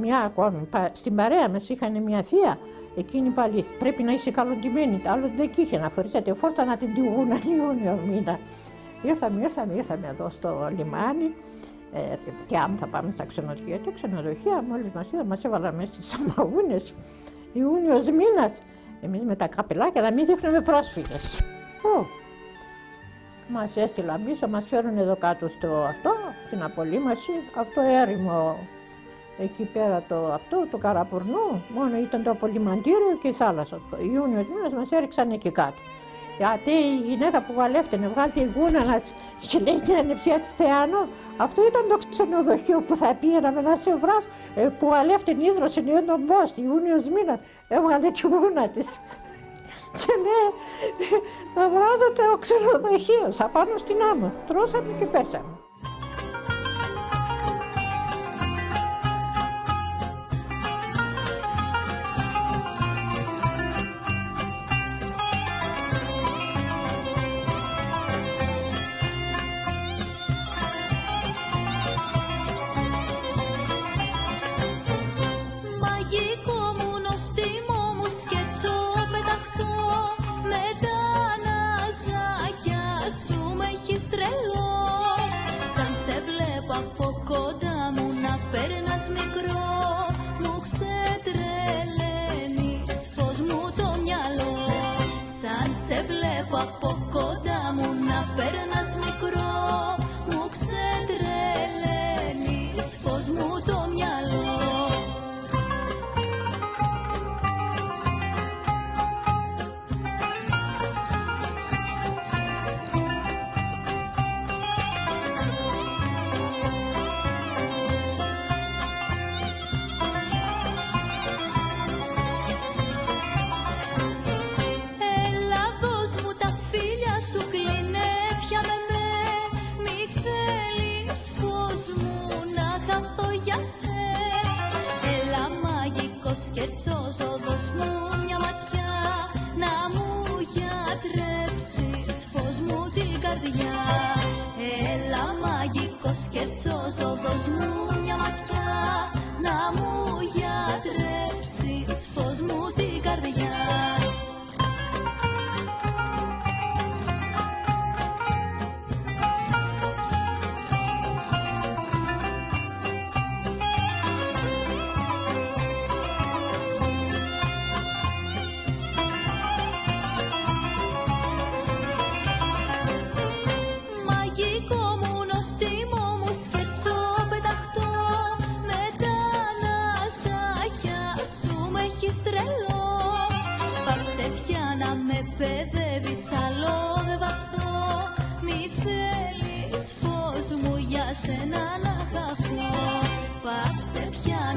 μια ακόμη, στην παρέα μας είχαν μια θεία, εκείνη πάλι πρέπει να είσαι καλοντημένη, άλλο δεν είχε να φορήσετε φόρτα να την τηγούν Ιούνιο μήνα. Ήρθαμε, ήρθαμε, ήρθαμε εδώ στο λιμάνι ε, και αν θα πάμε στα ξενοδοχεία, τα ξενοδοχεία μόλις μας είδα μας έβαλαν μέσα στις αμαγούνες, Ιούνιος μήνας, εμείς με τα καπελάκια να μην δείχνουμε πρόσφυγες. Ω, μας έστειλαν πίσω, μας φέρουν εδώ κάτω στο αυτό, στην απολύμαση, αυτό έρημο εκεί πέρα το αυτό, το Καραπουρνού, μόνο ήταν το απολυμαντήριο και η θάλασσα. Ιούνιος μήνας μας έριξαν εκεί κάτω. Γιατί η γυναίκα που βαλεύτηκε, βγάλει τη γούνα να και λέει την ανεψία του Θεάνου, αυτό ήταν το ξενοδοχείο που θα πήγαιναμε να σε βράσω, ε, που βαλεύτηκε ίδρωσε η τον Μπόστη, Ιούνιος μήνα, έβγαλε τη γούνα της. Και λέει, θα βράζω το ξενοδοχείο, θα πάνω στην άμμο. Τρώσαμε και πέσαμε.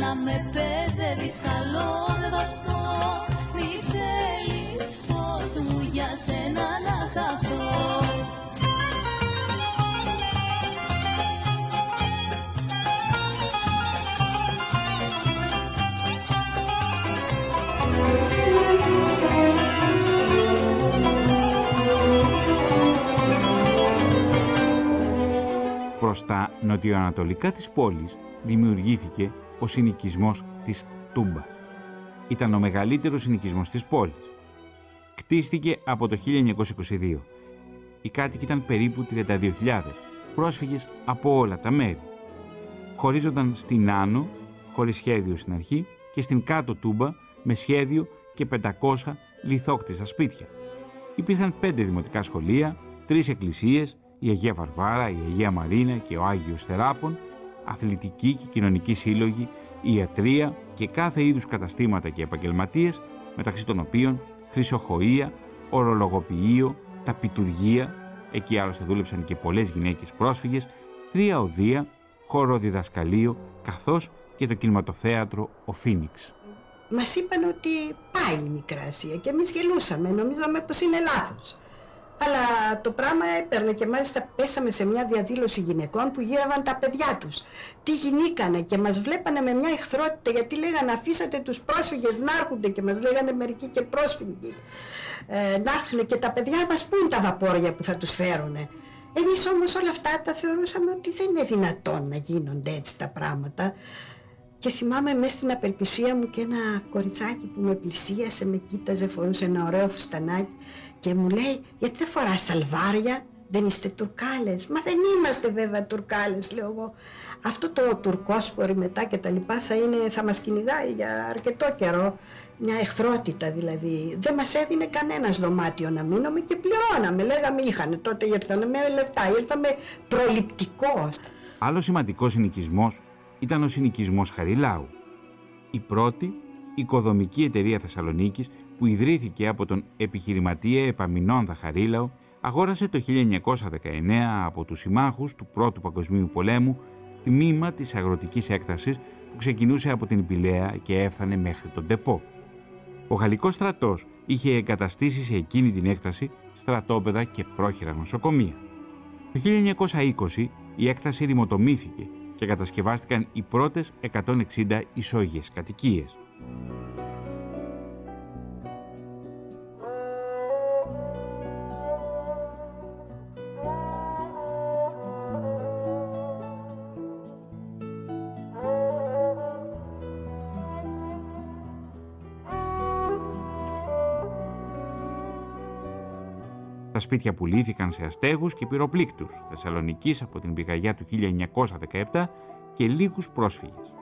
Να με παιδεύεις άλλο δεν βαστώ Μη θέλεις φως μου για σένα να χαθώ. Προς τα νοτιοανατολικά της πόλης δημιουργήθηκε ο συνοικισμός της Τούμπας. Ήταν ο μεγαλύτερος συνοικισμός της πόλης. Κτίστηκε από το 1922. Οι κάτοικοι ήταν περίπου 32.000, πρόσφυγες από όλα τα μέρη. Χωρίζονταν στην Άνω, χωρίς σχέδιο στην αρχή, και στην Κάτω Τούμπα, με σχέδιο και 500 λιθόκτιστα σπίτια. Υπήρχαν πέντε δημοτικά σχολεία, τρεις εκκλησίες, η Αγία Βαρβάρα, η Αγία Μαρίνα και ο Άγιος Θεράπων, αθλητικοί και κοινωνικοί σύλλογοι, ιατρία και κάθε είδους καταστήματα και επαγγελματίες, μεταξύ των οποίων χρυσοχοΐα, ορολογοποιείο, ταπιτουργία, εκεί άλλωστε δούλεψαν και πολλές γυναίκες πρόσφυγες, τρία οδεία, χώρο διδασκαλείο, καθώς και το κινηματοθέατρο «Ο Φίνιξ». Μας είπαν ότι πάει η Μικρά Ασία και εμείς γελούσαμε, νομίζαμε πως είναι λάθος. Αλλά το πράγμα έπαιρνε και μάλιστα πέσαμε σε μια διαδήλωση γυναικών που γύραβαν τα παιδιά τους. Τι γινήκανε και μας βλέπανε με μια εχθρότητα γιατί λέγανε αφήσατε τους πρόσφυγες να έρχονται και μας λέγανε μερικοί και πρόσφυγοι. Ε, να έρθουν και τα παιδιά μας πού είναι τα βαπόρια που θα τους φέρουνε. Εμείς όμως όλα αυτά τα θεωρούσαμε ότι δεν είναι δυνατόν να γίνονται έτσι τα πράγματα. Και θυμάμαι μέσα στην απελπισία μου και ένα κοριτσάκι που με πλησίασε, με κοίταζε, φορούσε ένα ωραίο φουστανάκι και μου λέει γιατί δεν φοράς σαλβάρια, δεν είστε τουρκάλες. Μα δεν είμαστε βέβαια τουρκάλες, λέω εγώ. Αυτό το τουρκόσπορι μετά και τα λοιπά θα, είναι, θα μας κυνηγάει για αρκετό καιρό. Μια εχθρότητα δηλαδή. Δεν μας έδινε κανένας δωμάτιο να μείνουμε και πληρώναμε. Λέγαμε είχανε τότε ήρθανε με λεφτά, ήρθαμε προληπτικός. Άλλος σημαντικός συνοικισμός ήταν ο συνοικισμός Χαριλάου. Η πρώτη οικοδομική εταιρεία Θεσσαλονίκης που ιδρύθηκε από τον επιχειρηματία Επαμινόνδα Χαρίλαο αγόρασε το 1919 από τους συμμάχους του Πρώτου Παγκοσμίου Πολέμου τμήμα της αγροτικής έκτασης που ξεκινούσε από την Πηλαία και έφτανε μέχρι τον Τεπό. Ο Γαλλικός στρατός είχε εγκαταστήσει σε εκείνη την έκταση στρατόπεδα και πρόχειρα νοσοκομεία. Το 1920 η έκταση ρημοτομήθηκε και κατασκευάστηκαν οι πρώτες 160 ισόγειες κατοικίες. Τα σπίτια πουλήθηκαν σε αστέγους και πυροπλήκτους Θεσσαλονικής από την πυρκαγιά του 1917 και λίγους πρόσφυγες.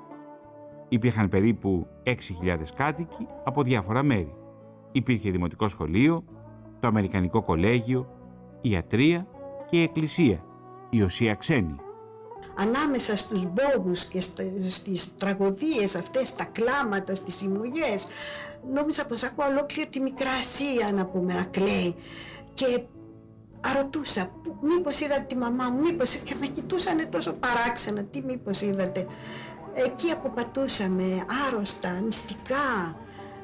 Υπήρχαν περίπου 6.000 κάτοικοι από διάφορα μέρη. Υπήρχε δημοτικό σχολείο, το Αμερικανικό Κολέγιο, ιατρία και η εκκλησία, η Οσία Ξένη. Ανάμεσα στους μπόγους και στις τραγωδίες αυτές, τα κλάματα, στις συμμογές, νόμιζα πως ακούω ολόκληρη τη Μικρά Ασία να πούμε να κλαίει και αρωτούσα μήπως είδατε τη μαμά μου, μήπως και με κοιτούσανε τόσο παράξενα, τι μήπως είδατε. Εκεί αποπατούσαμε άρρωστα, νηστικά,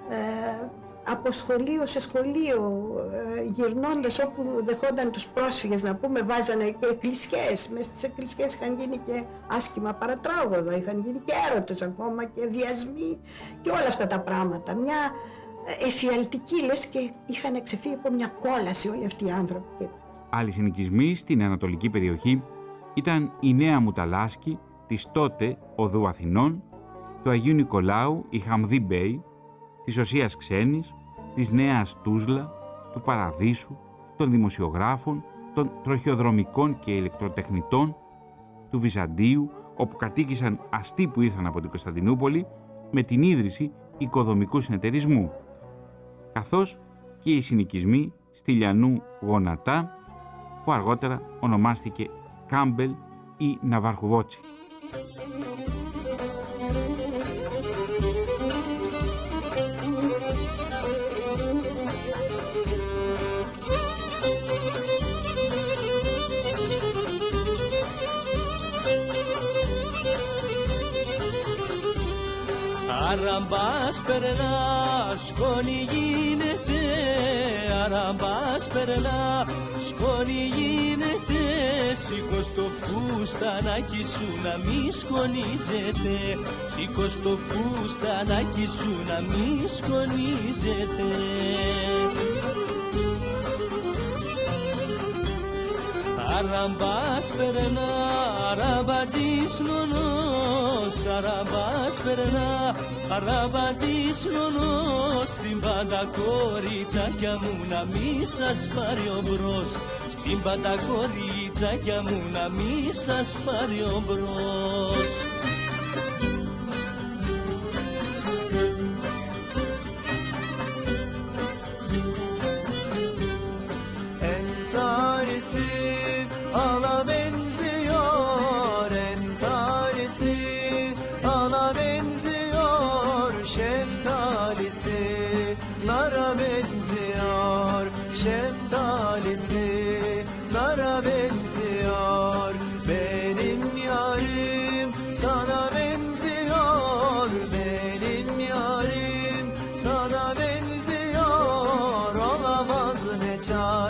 ε, από σχολείο σε σχολείο, ε, γυρνώντας όπου δεχόνταν τους πρόσφυγες να πούμε, βάζανε και εκκλησιές. Μες στις εκκλησιές είχαν γίνει και άσχημα παρατράγωδα, είχαν γίνει και έρωτες ακόμα και διασμοί και όλα αυτά τα πράγματα. Μια εφιαλτική λες και είχαν εξεφύγει από μια κόλαση όλοι αυτοί οι άνθρωποι. Άλλοι συνοικισμοί στην ανατολική περιοχή ήταν η Νέα Μουταλάσκη, της τότε Οδού Αθηνών, του Αγίου Νικολάου, η Χαμδί Μπέη, της Οσίας Ξένης, της Νέας Τούσλα, του Παραδείσου, των δημοσιογράφων, των τροχιοδρομικών και ηλεκτροτεχνητών, του Βυζαντίου, όπου κατοίκησαν αστεί που ήρθαν από την Κωνσταντινούπολη με την ίδρυση οικοδομικού συνεταιρισμού καθώς και οι συνοικισμοί στη Λιανού Γονατά, που αργότερα ονομάστηκε Κάμπελ ή Ναβαρχουδότσι. Αραμπάς περνάς, σκόνη γίνεται. Αραμπάς περνάς, σκόνη γίνεται. Σήκω στο φουστανάκι σου να μη σκονίζεται. Σήκω στο φουστανάκι σου να μη σκονίζεται. Αραμπάς περνάς, αραμπατζής νονός Αραμπάς περνά, αραμπατζής νονός Στην πάντα κοριτσάκια μου να μη σας πάρει ο μπρος. Στην πάντα κοριτσάκια μου να μη σας πάρει ο μπρος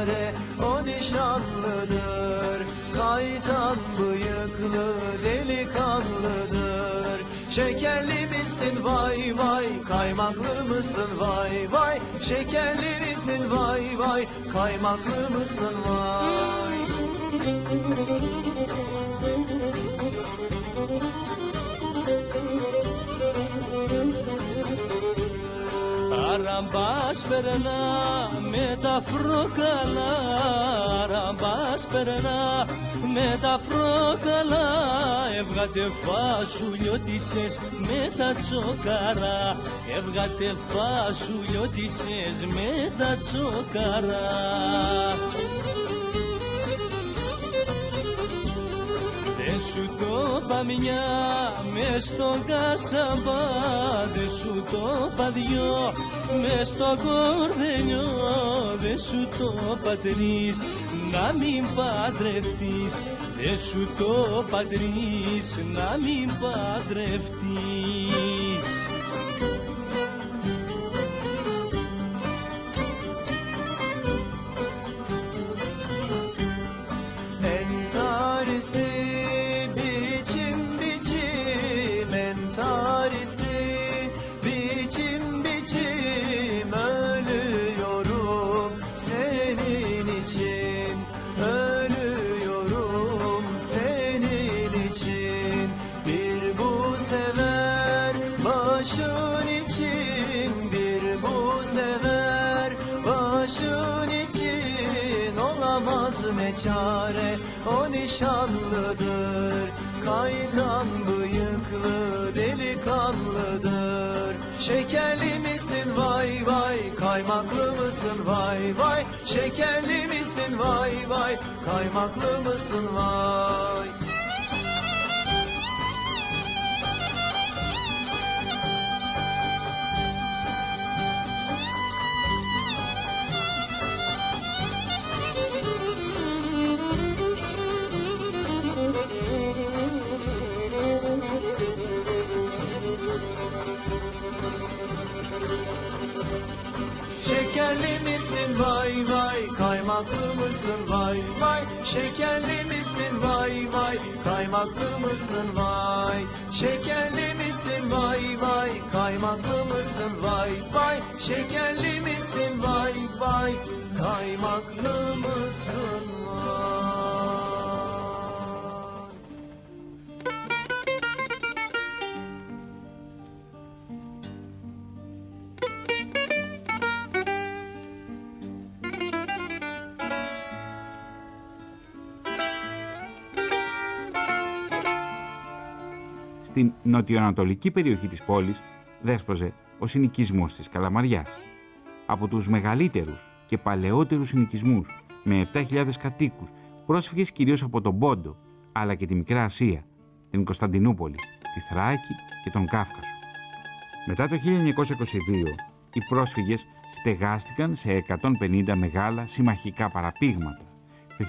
çare o nişanlıdır. Kaytan bıyıklı delikanlıdır. Şekerli misin? Vay vay. Kaymaklı mısın? Vay vay. Şekerli misin? Vay vay. Kaymaklı mısın? Vay Αραμπάς περνά με τα φρόκαλα Αραμπάς περνά με τα φρόκαλα. Έβγατε φασουλιώτισες με τα τσοκαρά Έβγατε φασουλιώτισες με τα τσοκαρά Δεν σου το είπα μια μες στον κασαμπά Δεν σου το είπα δυο μες στο κορδελιό Δεν σου το είπα τρεις να μην παντρευτείς Δεν σου το είπα τρεις να μην παντρευτείς çare o nişanlıdır. Kaytan bıyıklı delikanlıdır. Şekerli misin? Vay vay. Kaymaklı mısın? Vay vay. Şekerli misin? Vay vay. Kaymaklı mısın? Vay Şekerli misin? Vay vay. Kaymaklı mısın? Vay vay. Şekerli misin? Vay vay. Kaymaklı mısın? Vay. Şekerli misin? Vay vay. Kaymaklı mısın? Vay vay. Şekerli misin? Vay vay. Kaymaklı mısın? Vay Στην νοτιοανατολική περιοχή της πόλης δέσποζε ο συνοικισμός της Καλαμαριάς. Από τους μεγαλύτερους και παλαιότερους συνοικισμούς με 7.000 κατοίκους, πρόσφυγες κυρίως από τον Πόντο, αλλά και τη Μικρά Ασία, την Κωνσταντινούπολη, τη Θράκη και τον Κάφκασο. Μετά το 1922, οι πρόσφυγες στεγάστηκαν σε 150 μεγάλα συμμαχικά παραπήγματα. Το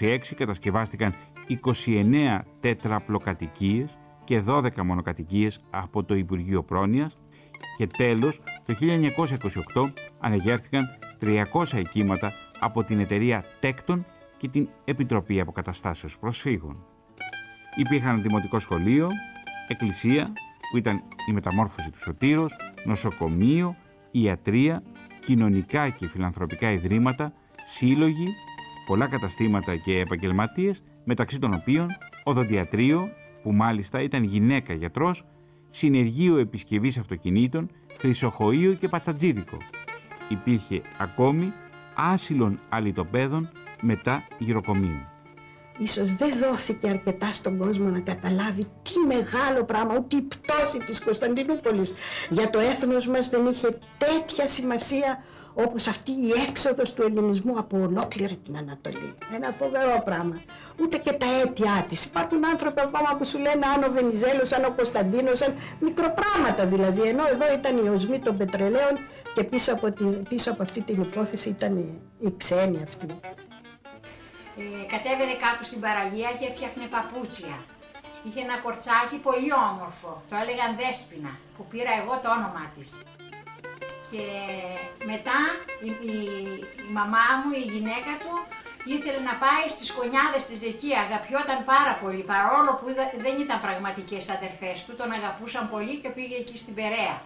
1926 κατασκευάστηκαν 29 τέτραπλοκατοικίες και 12 μονοκατοικίες από το Υπουργείο Πρόνοιας και τέλος το 1928 ανεγέρθηκαν 300 οικήματα από την εταιρεία Τέκτον και την Επιτροπή Αποκαταστάσεως Προσφύγων. Υπήρχαν δημοτικό σχολείο, εκκλησία που ήταν η μεταμόρφωση του Σωτήρος, νοσοκομείο, ιατρία, κοινωνικά και φιλανθρωπικά ιδρύματα, σύλλογοι, πολλά καταστήματα και επαγγελματίες, μεταξύ των οποίων οδοντιατρίο, που μάλιστα ήταν γυναίκα γιατρός, συνεργείο επισκευής αυτοκινήτων, χρυσοχοείο και πατσατζίδικο. Υπήρχε ακόμη άσυλων αλυτοπαίδων μετά γυροκομείου. Ίσως δεν δόθηκε αρκετά στον κόσμο να καταλάβει τι μεγάλο πράγμα, ούτε η πτώση της Κωνσταντινούπολης για το έθνος μας δεν είχε τέτοια σημασία όπως αυτή η έξοδος του ελληνισμού από ολόκληρη την Ανατολή. Ένα φοβερό πράγμα. Ούτε και τα αίτια της. Υπάρχουν άνθρωποι ακόμα που σου λένε αν ο Βενιζέλος, αν ο Κωνσταντίνος, αν μικροπράγματα δηλαδή. Ενώ εδώ ήταν οι οσμοί των πετρελαίων και πίσω από, την, πίσω από αυτή την υπόθεση ήταν οι, οι ξένοι αυτοί. Ε, κατέβαινε κάπου στην παραλία και έφτιαχνε παπούτσια. Είχε ένα κορτσάκι πολύ όμορφο, το έλεγαν Δέσποινα, που πήρα εγώ το όνομά της. Και μετά η, η, η μαμά μου, η γυναίκα του, ήθελε να πάει στις κονιάδες της εκεί, αγαπιόταν πάρα πολύ, παρόλο που είδα- δεν ήταν πραγματικές αδερφές του, τον αγαπούσαν πολύ και πήγε εκεί στην Περαία.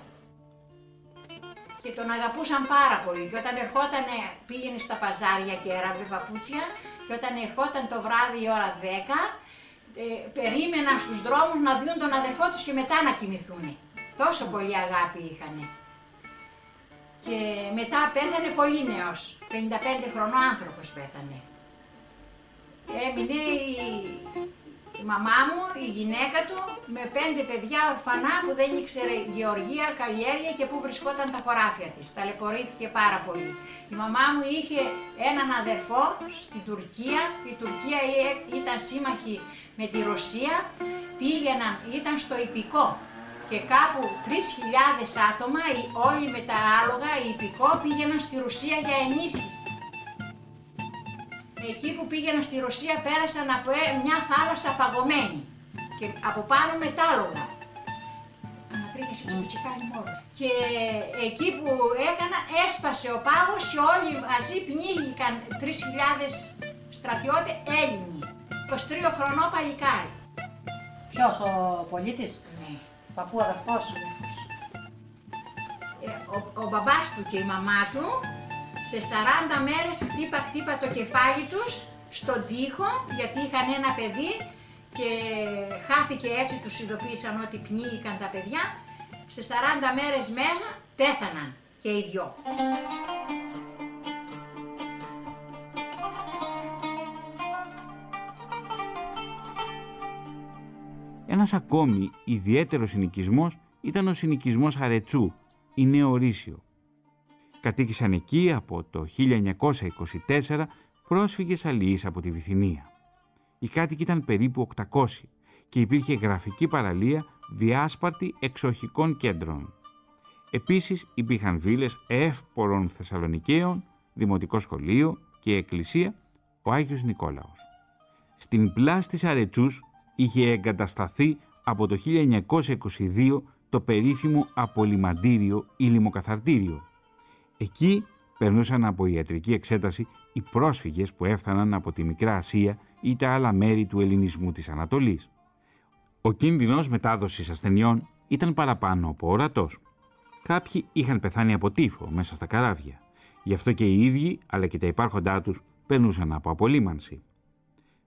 Και τον αγαπούσαν πάρα πολύ και όταν ερχόταν, πήγαινε στα παζάρια και έραβε παπούτσια και όταν ερχόταν το βράδυ η ώρα 10, ε, περίμεναν στους δρόμους να δουν τον αδερφό τους και μετά να κοιμηθούν. Τόσο πολύ αγάπη είχανε. Και μετά πέθανε πολύ νέος, 55 χρονών άνθρωπος πέθανε. Έμεινε η, η μαμά μου, η γυναίκα του, με πέντε παιδιά ορφανά που δεν ήξερε γεωργία, καλλιέργεια και πού βρισκόταν τα χωράφια της. Ταλαιπωρήθηκε πάρα πολύ. Η μαμά μου είχε έναν αδερφό στην Τουρκία. Η Τουρκία ε- ήταν σύμμαχη με τη Ρωσία. Πήγαιναν, ήταν στο υπηκό και κάπου 3.000 άτομα, οι- όλοι με τα άλογα, οι υπηκό, πήγαιναν στη Ρωσία για ενίσχυση. Εκεί που πήγαιναν στη Ρωσία πέρασαν από ε- μια θάλασσα παγωμένη και από πάνω μετάλογα. Ανατρίχεσαι στο κεφάλι μου όλο. Και εκεί που έκανα έσπασε ο πάγος και όλοι μαζί πνίγηκαν 3.000 στρατιώτες Έλληνοι. 23 χρονό παλικάρι. Ποιος ο πολίτης, Ναι. Παππού αδερφός. Ε, ο, ο μπαμπάς του και η μαμά του σε 40 μέρες χτύπα χτύπα το κεφάλι τους στον τοίχο γιατί είχαν ένα παιδί και χάθηκε έτσι τους ειδοποίησαν ότι πνίγηκαν τα παιδιά. Σε 40 μέρες μέσα πέθαναν και οι δυο. Ένας ακόμη ιδιαίτερος συνοικισμός ήταν ο συνοικισμός Αρετσού, η Νεορίσιο. Κατοίκησαν εκεί από το 1924 πρόσφυγες αλληλείς από τη Βυθινία. Οι κάτοικοι ήταν περίπου 800 και υπήρχε γραφική παραλία διάσπαρτη εξοχικών κέντρων. Επίσης υπήρχαν βίλες εύπορων Θεσσαλονικαίων, δημοτικό σχολείο και εκκλησία ο Άγιος Νικόλαος. Στην πλάση της Αρετσούς είχε εγκατασταθεί από το 1922 το περίφημο απολυμαντήριο ή λιμοκαθαρτήριο. Εκεί περνούσαν από ιατρική εξέταση οι πρόσφυγες που έφταναν από τη Μικρά Ασία ή τα άλλα μέρη του ελληνισμού της Ανατολής. Ο κίνδυνος μετάδοσης ασθενειών ήταν παραπάνω από ορατός. Κάποιοι είχαν πεθάνει από τύφο μέσα στα καράβια. Γι' αυτό και οι ίδιοι, αλλά και τα υπάρχοντά τους, περνούσαν από απολύμανση.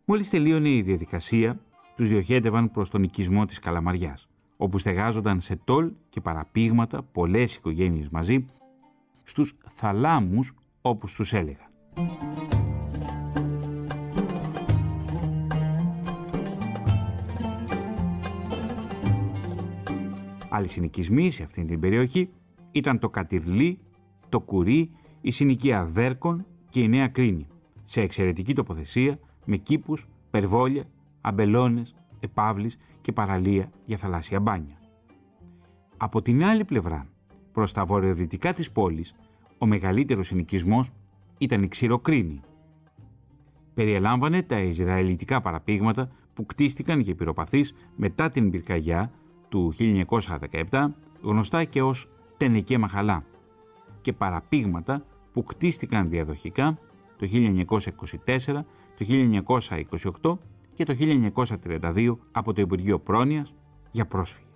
Μόλις τελείωνε η διαδικασία, τους διοχέτευαν προς τον οικισμό της Καλαμαριάς, όπου στεγάζονταν σε τόλ και παραπήγματα πολλές οικογένειες μαζί, στους θαλάμους όπως τους έλεγαν. Άλλοι συνοικισμοί σε αυτήν την περιοχή ήταν το Κατυρλί, το Κουρί, η συνοικία Δέρκων και η Νέα Κρίνη, σε εξαιρετική τοποθεσία με κήπους, περβόλια αμπελώνες, επάβλεις και παραλία για θαλάσσια μπάνια. Από την άλλη πλευρά, προς τα βορειοδυτικά της πόλης, ο μεγαλύτερος συνοικισμός ήταν η Ξηροκρίνη. Περιελάμβανε τα Ισραηλιτικά παραπήγματα που κτίστηκαν για πυροπαθείς μετά την πυρκαγιά του 1917, γνωστά και ως Τενεκέ Μαχαλά, και παραπήγματα που κτίστηκαν διαδοχικά το 1924, το 1928 και το 1932 από το Υπουργείο Πρόνοιας για πρόσφυγες.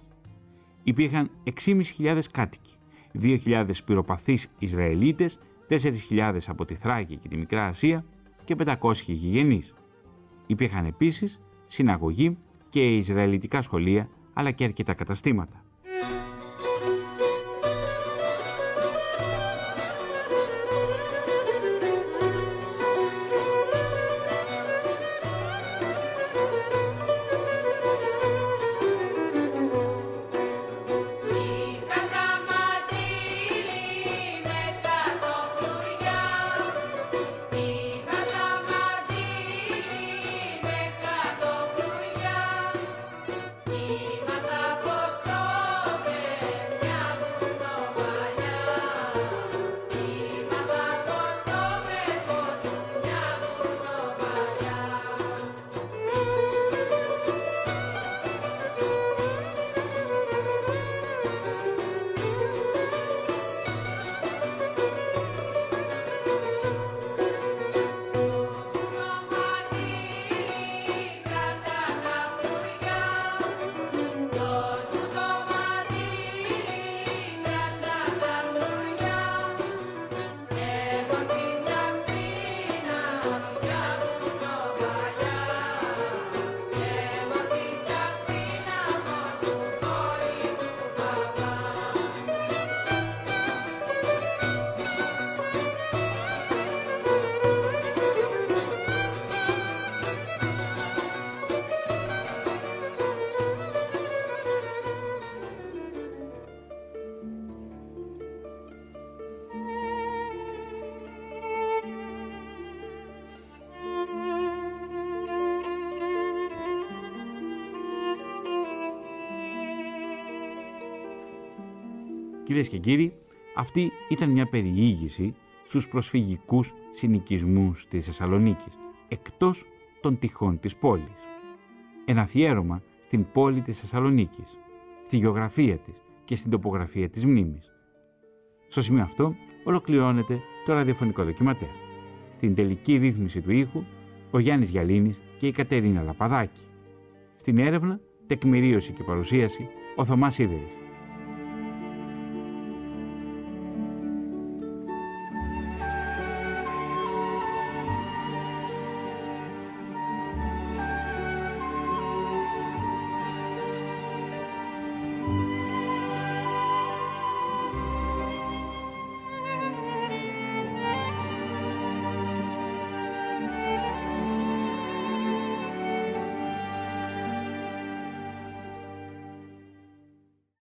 Υπήρχαν 6.500 κάτοικοι, 2.000 πυροπαθείς Ισραηλίτες, 4.000 από τη Θράκη και τη Μικρά Ασία και 500 γηγενείς. Υπήρχαν επίσης συναγωγή και Ισραηλιτικά σχολεία αλλά και αρκετά καταστήματα. Κυρίες και κύριοι, αυτή ήταν μια περιήγηση στους προσφυγικούς συνοικισμούς της Θεσσαλονίκης, εκτός των τυχών της πόλης. Ένα αφιέρωμα στην πόλη της Θεσσαλονίκης, στη γεωγραφία της και στην τοπογραφία της μνήμης. Στο σημείο αυτό ολοκληρώνεται το ραδιοφωνικό δοκιματέρ. Στην τελική ρύθμιση του ήχου, ο Γιάννης Γιαλίνης και η Κατερίνα Λαπαδάκη. Στην έρευνα, τεκμηρίωση και παρουσίαση, ο Θωμάς Σίδερης.